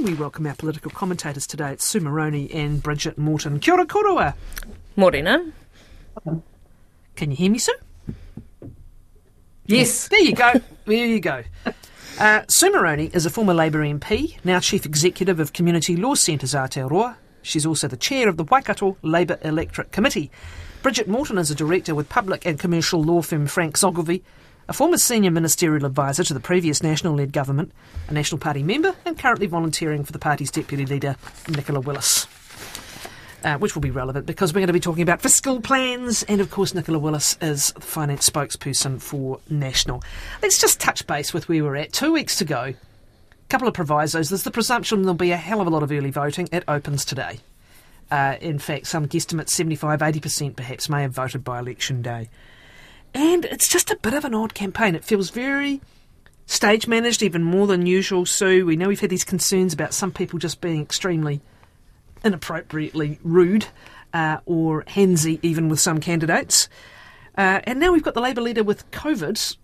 We welcome our political commentators today. It's Sue Moroney and Brigitte Morten. Kia ora korua. Morena. Can you hear me, Sue? Yes. There you go. there you go. Uh, Sue Moroney is a former Labour MP, now Chief Executive of Community Law Centres Aotearoa. She's also the Chair of the Waikato Labour Electorate Committee. Brigitte Morten is a Director with public and commercial law firm Franks Ogilvie, a former Senior Ministerial Advisor to the previous National-led government, a National Party member, and currently volunteering for the party's Deputy Leader, Nicola Willis. Uh, which will be relevant because we're going to be talking about fiscal plans, and of course, Nicola Willis is the finance spokesperson for National. Let's just touch base with where we're at. Two weeks to go, a couple of provisos. There's the presumption there'll be a hell of a lot of early voting. It opens today. Uh, in fact, some guesstimate 75 80% perhaps may have voted by election day. And it's just a bit of an odd campaign. It feels very stage managed, even more than usual, Sue. We know we've had these concerns about some people just being extremely inappropriately rude uh, or handsy, even with some candidates. Uh, and now we've got the Labour leader with COVID.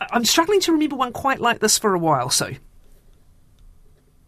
I'm struggling to remember one quite like this for a while, Sue.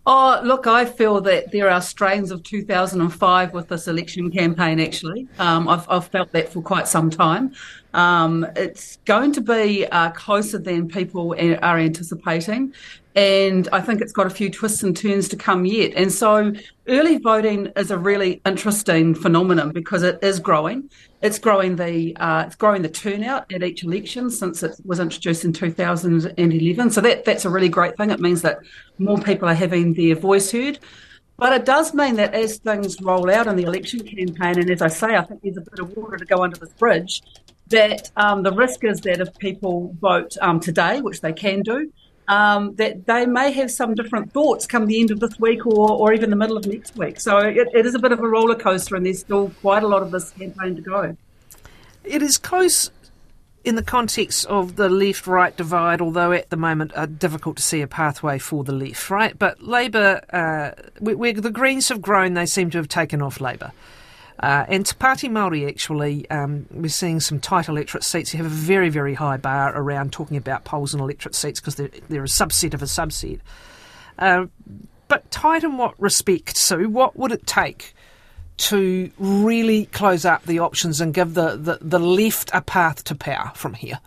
Oh, look, I feel that there are strains of 2005 with this election campaign, actually. Um, I've, I've, felt that for quite some time. Um, it's going to be uh, closer than people are anticipating. And I think it's got a few twists and turns to come yet. And so early voting is a really interesting phenomenon because it is growing. It's growing the uh, it's growing the turnout at each election since it was introduced in 2011. So that that's a really great thing. It means that more people are having their voice heard. But it does mean that as things roll out in the election campaign, and as I say, I think there's a bit of water to go under this bridge, that um, the risk is that if people vote um, today, which they can do, um, that they may have some different thoughts come the end of this week or, or even the middle of next week. So it, it is a bit of a roller coaster, and there's still quite a lot of this campaign to go. It is close in the context of the left right divide, although at the moment are difficult to see a pathway for the left, right? But Labour, uh, where the Greens have grown, they seem to have taken off Labour. Uh, and Te Pāti Māori, actually, um, we're seeing some tight electorate seats. You have a very, very high bar around talking about polls and electorate seats because they're, they're, a subset of a subset. Uh, but tight in what respect, Sue? What would it take to really close up the options and give the, the, the left a path to power from here?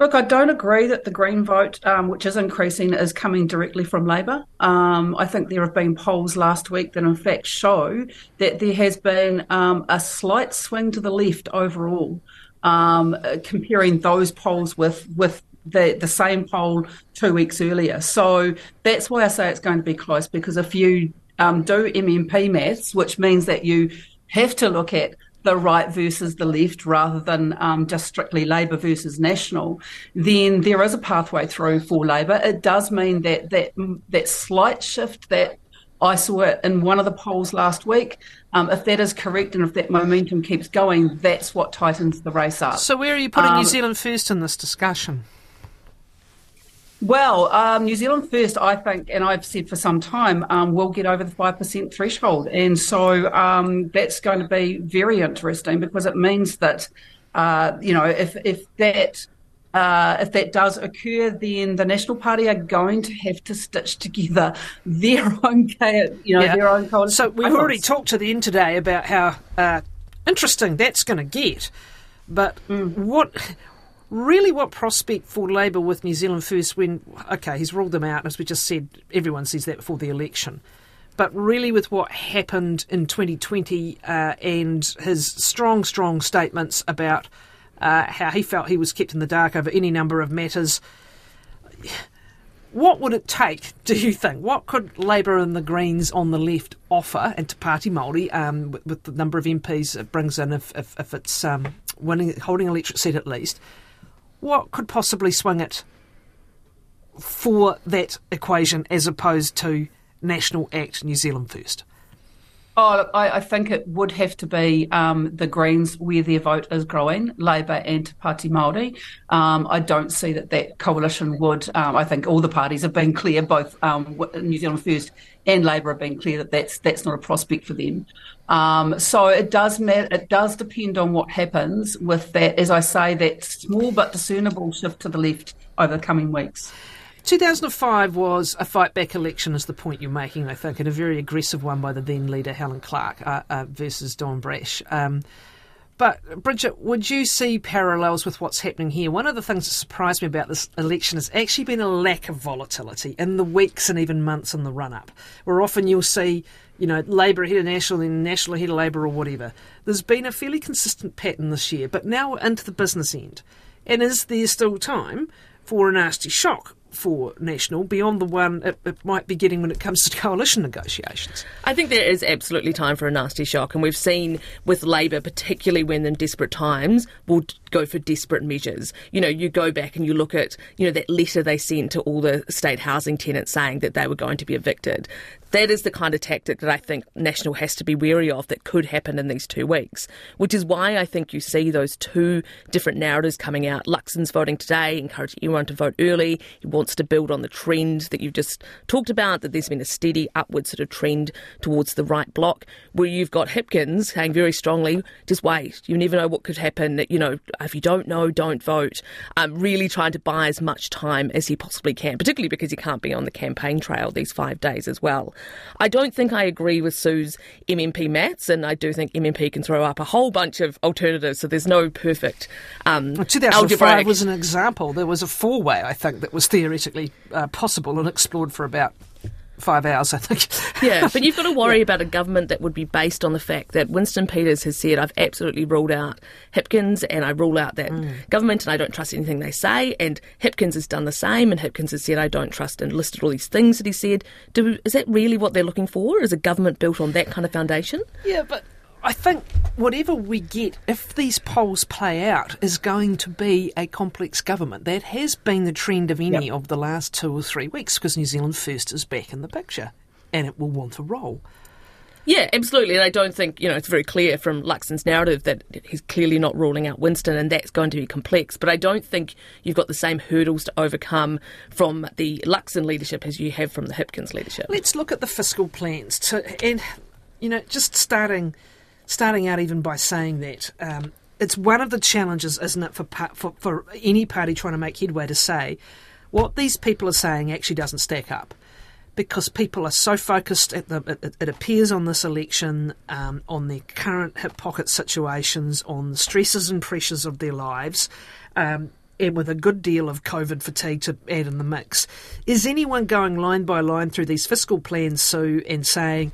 Look, I don't agree that the Green vote, um, which is increasing, is coming directly from Labour. Um, I think there have been polls last week that, in fact, show that there has been um, a slight swing to the left overall, um, comparing those polls with with the the same poll two weeks earlier. So that's why I say it's going to be close because if you um, do MMP maths, which means that you have to look at the right versus the left rather than um, just strictly Labour versus National, then there is a pathway through for Labour. It does mean that that that slight shift that I saw it in one of the polls last week. Um, if that is correct and if that momentum keeps going, that's what tightens the race up. So, where are you putting um, New Zealand first in this discussion? Well, um, New Zealand First, I think, and I've said for some time, um, will get over the 5% threshold. And so um, that's going to be very interesting because it means that, uh, you know, if, if that. Uh, if that does occur, then the National Party are going to have to stitch together their own, you know, yeah. their own coalition. So we've already talked to the end today about how uh, interesting that's going to get. But mm. what really what prospect for Labour with New Zealand First when, okay, he's ruled them out, as we just said, everyone says that before the election. But really, with what happened in 2020 uh, and his strong, strong statements about uh, how he felt he was kept in the dark over any number of matters, what would it take, do you think? What could Labour and the Greens on the left offer, and Te Pāti Māori, um, with, with, the number of MPs it brings in if, if, if it's um, winning, holding electorate seat at least, what could possibly swing it for that equation as opposed to National Act New Zealand First? Oh, I, I, think it would have to be um, the Greens where their vote is growing, Labour and Te Pāti Māori. Um, I don't see that that coalition would. Um, I think all the parties have been clear, both um, New Zealand First and Labour have been clear that that's that's not a prospect for them. Um, so it does matter. It does depend on what happens with that. As I say, that small but discernible shift to the left over the coming weeks. 2005 was a fight back election, is the point you're making, I think, and a very aggressive one by the then leader Helen Clark uh, uh, versus Don Brash. Um, but, Brigitte, would you see parallels with what's happening here? One of the things that surprised me about this election has actually been a lack of volatility in the weeks and even months in the run up, where often you'll see, you know, Labour ahead of National, then National ahead of Labour or whatever. There's been a fairly consistent pattern this year, but now we're into the business end. And is there still time for a nasty shock for National beyond the one it, it, might be getting when it comes to coalition negotiations? I think there is absolutely time for a nasty shock, and we've seen with Labour, particularly when in desperate times, will go for desperate measures. You know, you go back and you look at, you know, that letter they sent to all the state housing tenants saying that they were going to be evicted that is the kind of tactic that I think National has to be wary of that could happen in these two weeks, which is why I think you see those two different narratives coming out. Luxon's voting today, encouraging everyone to vote early. He wants to build on the trend that you've just talked about, that there's been a steady upward sort of trend towards the right block, where you've got Hipkins saying very strongly, just wait, you never know what could happen. You know, if you don't know, don't vote. Um, really trying to buy as much time as he possibly can, particularly because he can't be on the campaign trail these five days as well. I don't think I agree with Sue's MMP maths, and I do think MMP can throw up a whole bunch of alternatives, so there's no perfect um, well, 2005 algebraic. was an example. There was a four-way, I think, that was theoretically uh, possible and explored for about five hours, I think. yeah, but you've got to worry yeah. about a government that would be based on the fact that Winston Peters has said, I've absolutely ruled out Hipkins and I rule out that mm. government and I don't trust anything they say. And Hipkins has done the same and Hipkins has said, I don't trust and listed all these things that he said. Do, is that really what they're looking for? Is a government built on that kind of foundation? Yeah, but I think whatever we get, if these polls play out, is going to be a complex government. That has been the trend of any yep. of the last two or three weeks because New Zealand First is back in the picture and it will want to roll. Yeah, absolutely. And I don't think, you know, it's very clear from Luxon's narrative that he's clearly not ruling out Winston and that's going to be complex. But I don't think you've got the same hurdles to overcome from the Luxon leadership as you have from the Hipkins leadership. Let's look at the fiscal plans. To, and, you know, just starting starting out even by saying that. Um, it's one of the challenges, isn't it, for, for, for any party trying to make headway to say what these people are saying actually doesn't stack up because people are so focused at the it, it appears on this election um, on their current hip pocket situations on the stresses and pressures of their lives um, and with a good deal of covid fatigue to add in the mix is anyone going line by line through these fiscal plans sue and saying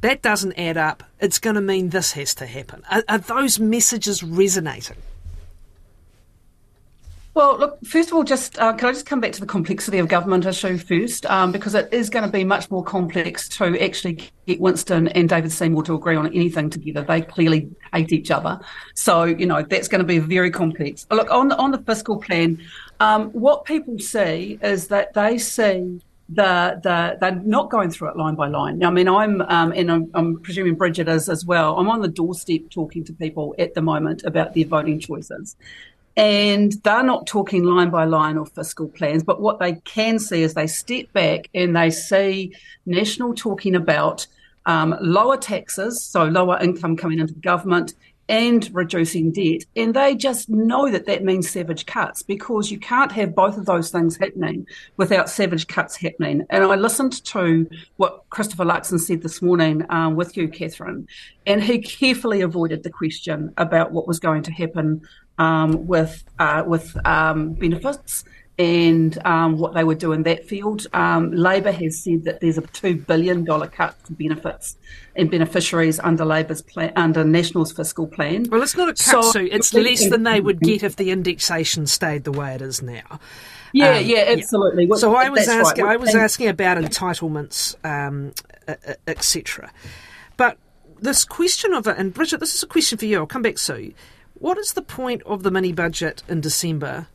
that doesn't add up. It's going to mean this has to happen. Are, are those messages resonating? Well, look, first of all, just uh, can I just come back to the complexity of government issue first, um, because it is going to be much more complex to actually get Winston and David Seymour to agree on anything together. They clearly hate each other, so you know that's going to be very complex. Look on the, on the fiscal plan, um, what people see is that they see the the they're not going through it line by line. I mean, I'm um, and I'm, I'm, presuming Brigitte is as well. I'm on the doorstep talking to people at the moment about their voting choices, and they're not talking line by line or fiscal plans. But what they can see is they step back and they see National talking about um, lower taxes, so lower income coming into the government, and reducing debt. And they just know that that means savage cuts because you can't have both of those things happening without savage cuts happening. And I listened to what Christopher Luxon said this morning um, with you, Catherine, and he carefully avoided the question about what was going to happen um, with uh, with um, benefits and um, what they would do in that field. Um, Labour has said that there's a two billion dollar cut to benefits and beneficiaries under Labour's plan, under National's fiscal plan. Well, it's not a cut, so, Sue. It's less than they would get if the indexation stayed the way it is now. Yeah, um, yeah, absolutely. Yeah. So I was asking, right. I was asking about entitlements, um, etc. But this question of it, and Brigitte, this is a question for you. I'll come back, Sue. What is the point of the mini budget in December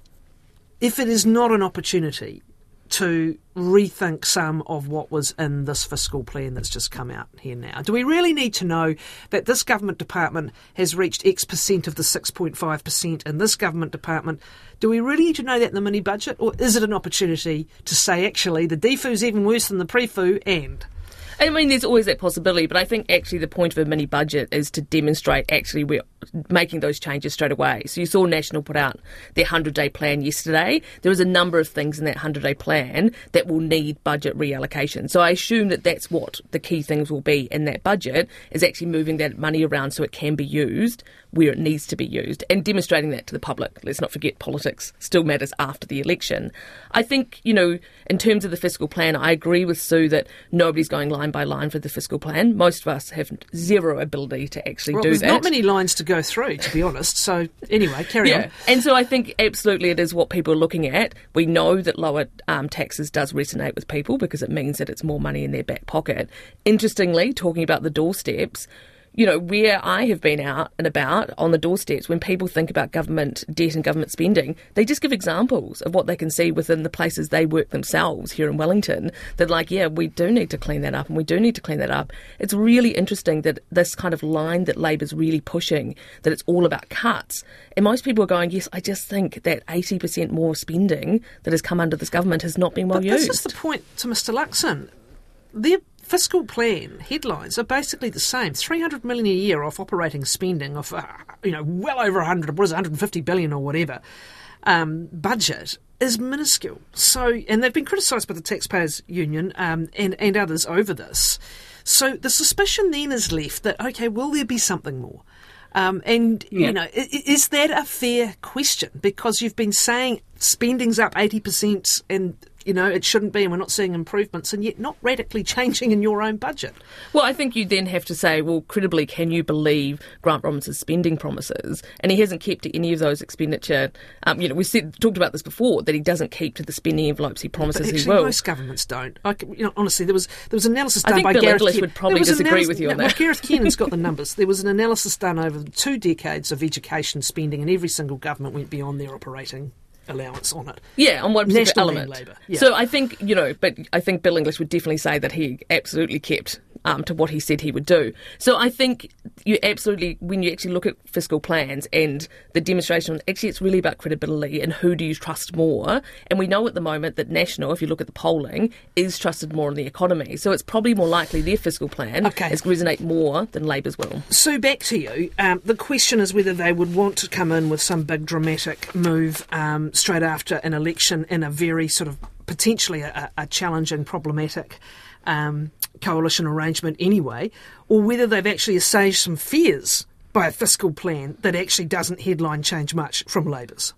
if it is not an opportunity to rethink some of what was in this fiscal plan that's just come out here now? Do we really need to know that this government department has reached X percent of the 6.5% in this government department? Do we really need to know that in the mini budget? Or is it an opportunity to say, actually, the DFU's even worse than the PREFU and I mean, there's always that possibility, but I think actually the point of a mini budget is to demonstrate actually we're making those changes straight away. So you saw National put out their 100 day plan yesterday. There is a number of things in that 100 day plan that will need budget reallocation. So I assume that that's what the key things will be in that budget is actually moving that money around so it can be used where it needs to be used and demonstrating that to the public. Let's not forget politics still matters after the election. I think, you know, in terms of the fiscal plan, I agree with Sue that nobody's going line by line for the fiscal plan. Most of us have zero ability to actually well, do there's that. not many lines to go through, to be honest. So anyway, carry yeah. on. And so I think absolutely it is what people are looking at. We know that lower um, taxes does resonate with people because it means that it's more money in their back pocket. Interestingly, talking about the doorsteps, you know, where I have been out and about on the doorsteps, when people think about government debt and government spending, they just give examples of what they can see within the places they work themselves here in Wellington. That, like, yeah, we do need to clean that up and we do need to clean that up. It's really interesting that this kind of line that Labour's really pushing, that it's all about cuts. And most people are going, yes, I just think that 80% more spending that has come under this government has not been well but used. This is the point to Mr. Luxon. Their fiscal plan headlines are basically the same: three hundred million a year off operating spending of, uh, you know, well over hundred, what is it, one hundred and fifty billion or whatever. Um, budget is minuscule. So, and they've been criticised by the Taxpayers Union um, and and others over this. So the suspicion then is left that okay, will there be something more? Um, and Yeah. you know, is that a fair question? Because you've been saying spending's up eighty percent, and you know it shouldn't be, and we're not seeing improvements, and yet not radically changing in your own budget. Well, I think you then have to say, well, credibly, can you believe Grant Robertson's spending promises? And he hasn't kept to any of those expenditure. Um, you know, we said, talked about this before that he doesn't keep to the spending envelopes he promises But he actually, will. most governments don't. Like, you know, honestly, there was there was analysis I done think by Bill Gareth English Ken- would probably disagree with you on no, well. Gareth Kiernan's got the numbers. There was an analysis done over two decades of education spending, and every single government went beyond their operating allowance on it. Yeah, on one National element. Labour, yeah. So I think you know, but I think Bill English would definitely say that he absolutely kept um, to what he said he would do. So I think you absolutely, when you actually look at fiscal plans and the demonstration, actually it's really about credibility and who do you trust more. And we know at the moment that National, if you look at the polling, is trusted more in the economy. So it's probably more likely their fiscal plan Okay. is going to resonate more than Labour's will. Sue, back to you. Um, the question is whether they would want to come in with some big dramatic move um, straight after an election in a very sort of potentially a, a challenging, problematic um, coalition arrangement anyway, or whether they've actually assuaged some fears by a fiscal plan that actually doesn't headline change much from Labour's.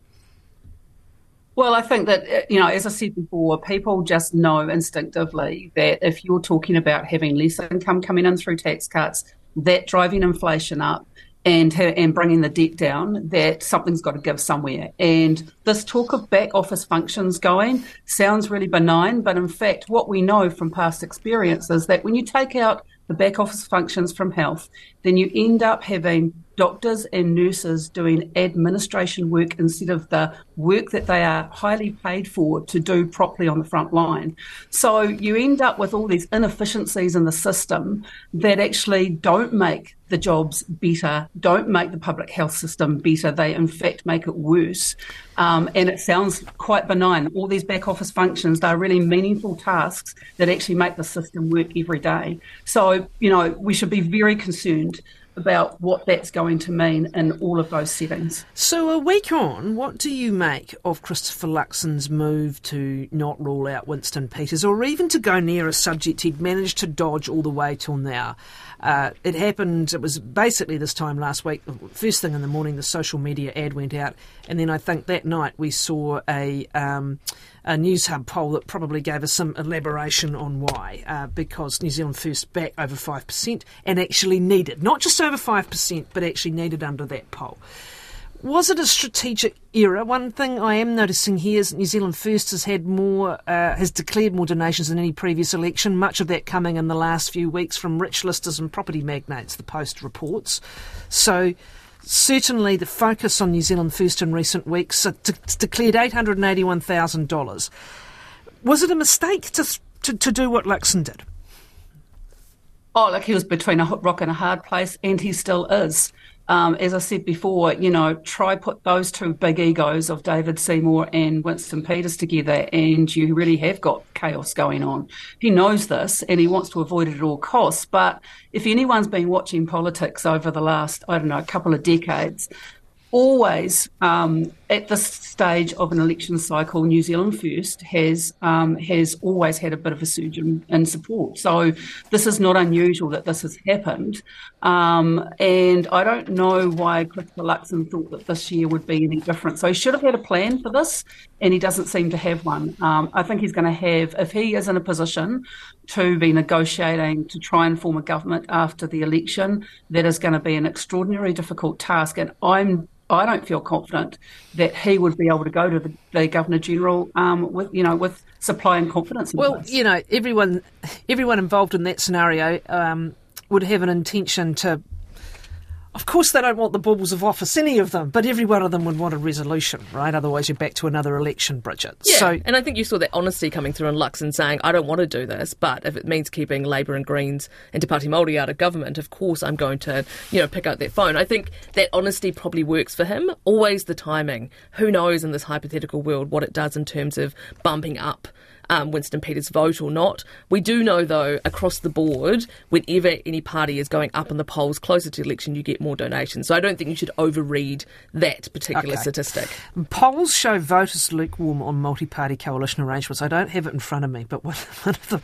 Well, I think that, uh, you know, as I said before, people just know instinctively that if you're talking about having less income coming in through tax cuts, that driving inflation up and and bringing the debt down, that something's got to give somewhere. And this talk of back office functions going sounds really benign, but in fact, what we know from past experience is that when you take out the back office functions from health, then you end up having doctors and nurses doing administration work instead of the work that they are highly paid for to do properly on the front line. So you end up with all these inefficiencies in the system that actually don't make the jobs better, don't make the public health system better. They, in fact, make it worse. Um, and it sounds quite benign. All these back office functions, they're really meaningful tasks that actually make the system work every day. So, you know, we should be very concerned about what that's going to mean in all of those settings. So, a week on, what do you make of Christopher Luxon's move to not rule out Winston Peters or even to go near a subject he'd managed to dodge all the way till now? Uh, it happened, it was basically this time last week. First thing in the morning, the social media ad went out, and then I think that night we saw a. Um, a Newshub poll that probably gave us some elaboration on why. Uh, because New Zealand First back over 5% and actually needed, not just over 5%, but actually needed under that poll. Was it a strategic error? One thing I am noticing here is New Zealand First has had more, uh, has declared more donations than any previous election. Much of that coming in the last few weeks from rich listers and property magnates. The Post reports. So certainly the focus on New Zealand First in recent weeks d- declared eight hundred and eighty-one thousand dollars. Was it a mistake to, to to do what Luxon did? Oh, like he was between a rock and a hard place, and he still is. Um, as I said before, you know, try put those two big egos of David Seymour and Winston Peters together, and you really have got chaos going on. He knows this and he wants to avoid it at all costs. But if anyone's been watching politics over the last, I don't know, a couple of decades, always um, at this stage of an election cycle, New Zealand First has um, has always had a bit of a surge in, in, support. So this is not unusual that this has happened. Um, and I don't know why Christopher Luxon thought that this year would be any different. So he should have had a plan for this, and he doesn't seem to have one. Um, I think he's going to have, if he is in a position to be negotiating to try and form a government after the election, that is going to be an extraordinarily difficult task. And I'm I don't feel confident that he would be able to go to the, the Governor General um, with you know with supply and confidence. well, you know, everyone everyone involved in that scenario um, would have an intention to of course, they don't want the baubles of office, any of them, but every one of them would want a resolution, right? Otherwise, you're back to another election, Brigitte. Yeah, so, and I think you saw that honesty coming through in Luxon saying, I don't want to do this, but if it means keeping Labour and Greens and Te Pāti Māori out of government, of course I'm going to, you know, pick up that phone. I think that honesty probably works for him. Always the timing. Who knows in this hypothetical world what it does in terms of bumping up um, Winston Peters' vote or not. We do know, though, across the board, whenever any party is going up in the polls closer to election, you get more donations. So I don't think you should overread that particular okay. statistic. Polls show voters lukewarm on multi-party coalition arrangements. I don't have it in front of me, but one, one of the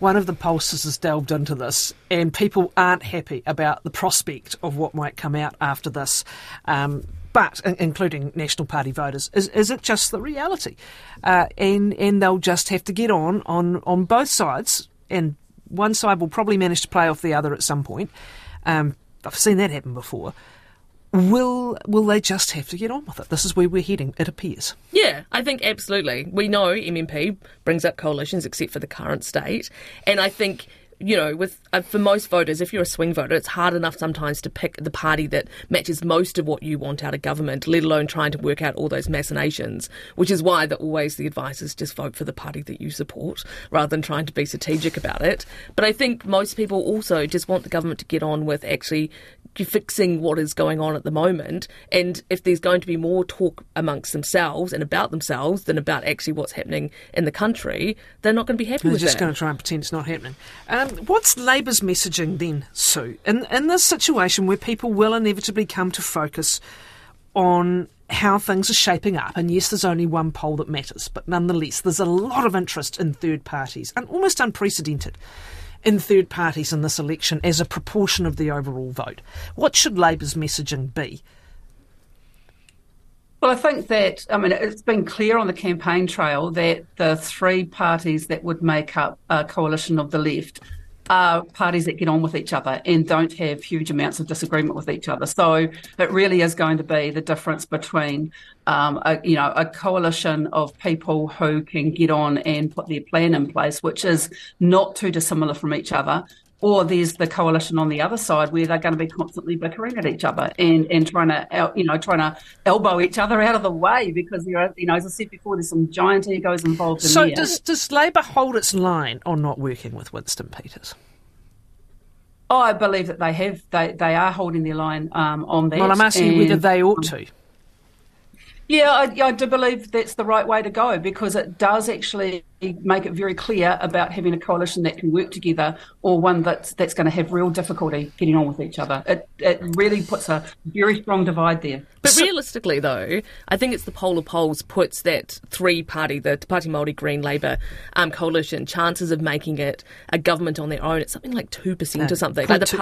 one of the pollsters has delved into this, and people aren't happy about the prospect of what might come out after this. Um, but including National Party voters, is, is it just the reality? Uh, and and they'll just have to get on on on both sides, and one side will probably manage to play off the other at some point. Um, I've seen that happen before. Will will they just have to get on with it? This is where we're heading. It appears. Yeah, I think absolutely. We know MMP brings up coalitions, except for the current state, and I think you know, with uh, for most voters, if you're a swing voter, it's hard enough sometimes to pick the party that matches most of what you want out of government, let alone trying to work out all those machinations. Which is why the, always the advice is just vote for the party that you support, rather than trying to be strategic about it. But I think most people also just want the government to get on with actually fixing what is going on at the moment. And if there's going to be more talk amongst themselves and about themselves than about actually what's happening in the country, they're not going to be happy they're with that. They're just going to try and pretend it's not happening. Um, Um, what's Labour's messaging then, Sue? In, in this situation where people will inevitably come to focus on how things are shaping up. And yes, there's only one poll that matters, but nonetheless, there's a lot of interest in third parties, and almost unprecedented in third parties in this election as a proportion of the overall vote. What should Labour's messaging be? Well, I think that, I mean, it's been clear on the campaign trail that the three parties that would make up a coalition of the left are parties that get on with each other and don't have huge amounts of disagreement with each other. So it really is going to be the difference between, um, a, you know, a coalition of people who can get on and put their plan in place, which is not too dissimilar from each other, or there's the coalition on the other side where they're going to be constantly bickering at each other and, and trying to you know trying to elbow each other out of the way because there are you know as I said before there's some giant egos involved in so there. does does Labour hold its line on not working with Winston Peters? Oh, I believe that they have they they are holding their line um, on that. Well, I'm asking and, whether they ought to. Yeah, I, I, do believe that's the right way to go because it does actually make it very clear about having a coalition that can work together or one that's that's going to have real difficulty getting on with each other. It it really puts a very strong divide there. But so, realistically, though, I think it's the poll of polls puts that three party, the Te Pāti Māori Green Labour um, coalition, chances of making it a government on their own, it's something like two percent or something. Point like two,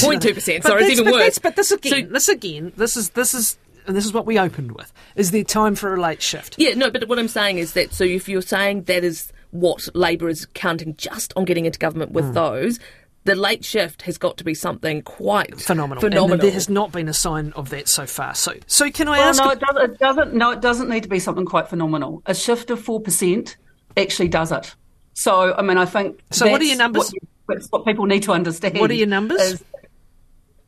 point two percent. Sorry, it's even but worse. But this again, so, this again, this is this is and this is what we opened with, is there time for a late shift? Yeah, no, but what I'm saying is that, so if you're saying that is what Labour is counting just on getting into government with mm. those, the late shift has got to be something quite phenomenal. Phenomenal. And there has not been a sign of that so far. So, so can I well, ask? No, it, does, it doesn't. No, it doesn't need to be something quite phenomenal. A shift of four percent actually does it. So, I mean, I think. So, what are your numbers? What, you, what people need to understand. What are your numbers?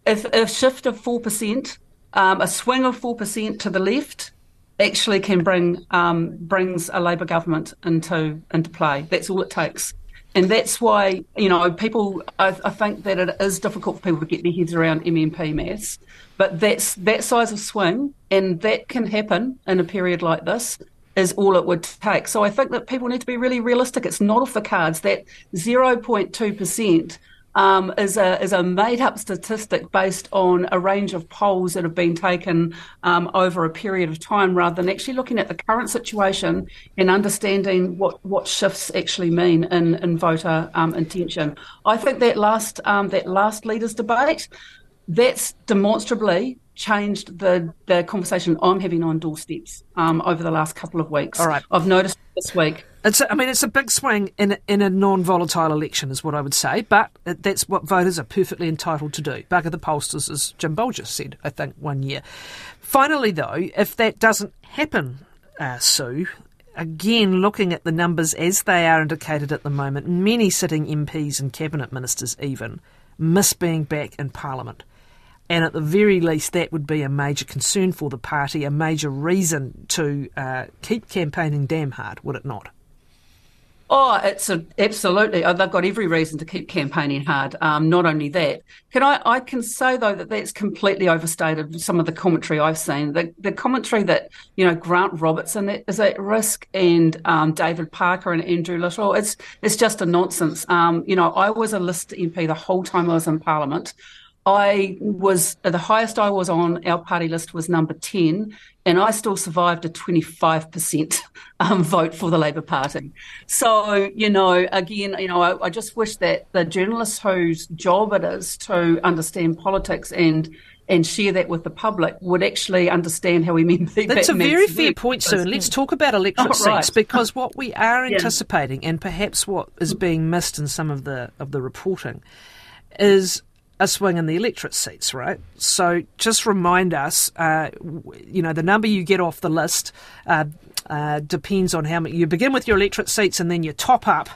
if a shift of four percent um, a swing of four percent to the left actually can bring um, brings a Labour government into into play. That's all it takes. And that's why, you know, people, I, I, think that it is difficult for people to get their heads around MMP maths, but that's that size of swing, and that can happen in a period like this, is all it would take. So I think that people need to be really realistic. It's not off the cards. That 0.2% um, is a is a made up statistic based on a range of polls that have been taken um, over a period of time, rather than actually looking at the current situation and understanding what, what shifts actually mean in in voter um, intention. I think that last um, that last leaders debate that's demonstrably changed the the conversation I'm having on doorsteps um, over the last couple of weeks. All right, I've noticed this week it's, I mean, it's a big swing in in a non-volatile election, is what I would say. But that's what voters are perfectly entitled to do. Of the pollsters, as Jim Bolger said, I think one year. Finally, though, if that doesn't happen, uh, Sue, again, looking at the numbers as they are indicated at the moment, many sitting MPs and cabinet ministers even miss being back in Parliament. And at the very least, that would be a major concern for the party, a major reason to uh, keep campaigning damn hard, would it not? Oh, it's a, absolutely. Oh, they've got every reason to keep campaigning hard. Um, not only that, can I? I can say though that that's completely overstated. Some of the commentary I've seen, the, the commentary that you know Grant Robertson is at risk, and um, David Parker and Andrew Little. It's it's just a nonsense. Um, you know, I was a list MP the whole time I was in Parliament. I was the highest I was on our party list was number 10, and I still survived a 25% um, vote for the Labour Party. So, you know, again, you know, I, I, just wish that the journalists whose job it is to understand politics and and share that with the public would actually understand how we mean That's a very fair point, sir. Let's talk about electorate oh, right. seats because what we are anticipating, yeah. and perhaps what is being missed in some of the of the reporting, is a swing in the electorate seats, right? So just remind us, uh, you know, the number you get off the list uh, uh, depends on how many. You begin with your electorate seats and then you top up.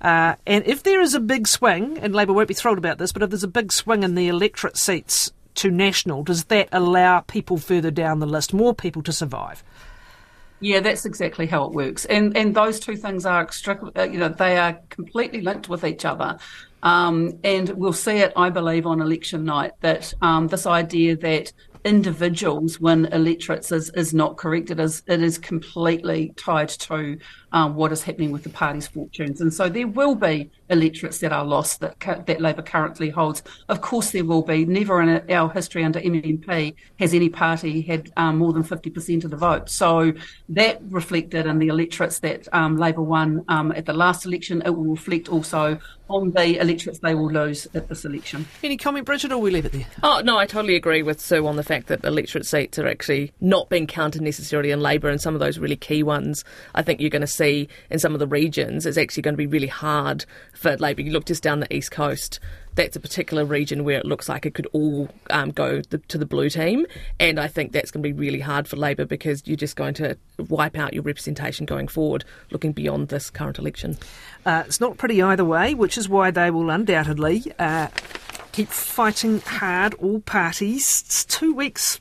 Uh, and if there is a big swing, and Labour won't be thrilled about this, but if there's a big swing in the electorate seats to national, does that allow people further down the list, more people to survive? Yeah, that's exactly how it works, and and those two things are uh, you know they are completely linked with each other. Um, and we'll see it, I believe, on election night that um, this idea that individuals win electorates is, is not correct. It is, it is completely tied to um, what is happening with the party's fortunes. And so there will be electorates that are lost that that Labour currently holds. Of course, there will be. Never in our history under MMP has any party had um, more than 50% of the vote. So that reflected in the electorates that um, Labour won um, at the last election. It will reflect also on the electorates they will lose at this election. Any comment, Brigitte, or we leave it there? Oh, no, I totally agree with Sue on the fact that electorate seats are actually not being counted necessarily in Labour and some of those really key ones. I think you're going to see see in some of the regions is actually going to be really hard for Labour. You look just down the east coast. That's a particular region where it looks like it could all um, go the, to the blue team, and I think that's going to be really hard for Labour because you're just going to wipe out your representation going forward, looking beyond this current election. Uh, it's not pretty either way, which is why they will undoubtedly uh, keep fighting hard. All parties. It's two weeks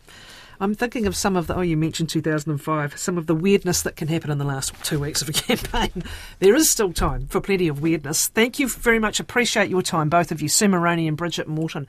I'm thinking of some of the, oh, you mentioned 2005, some of the weirdness that can happen in the last two weeks of a campaign. There is still time for plenty of weirdness. Thank you very much. Appreciate your time, both of you, Sue Moroney and Brigitte Morten.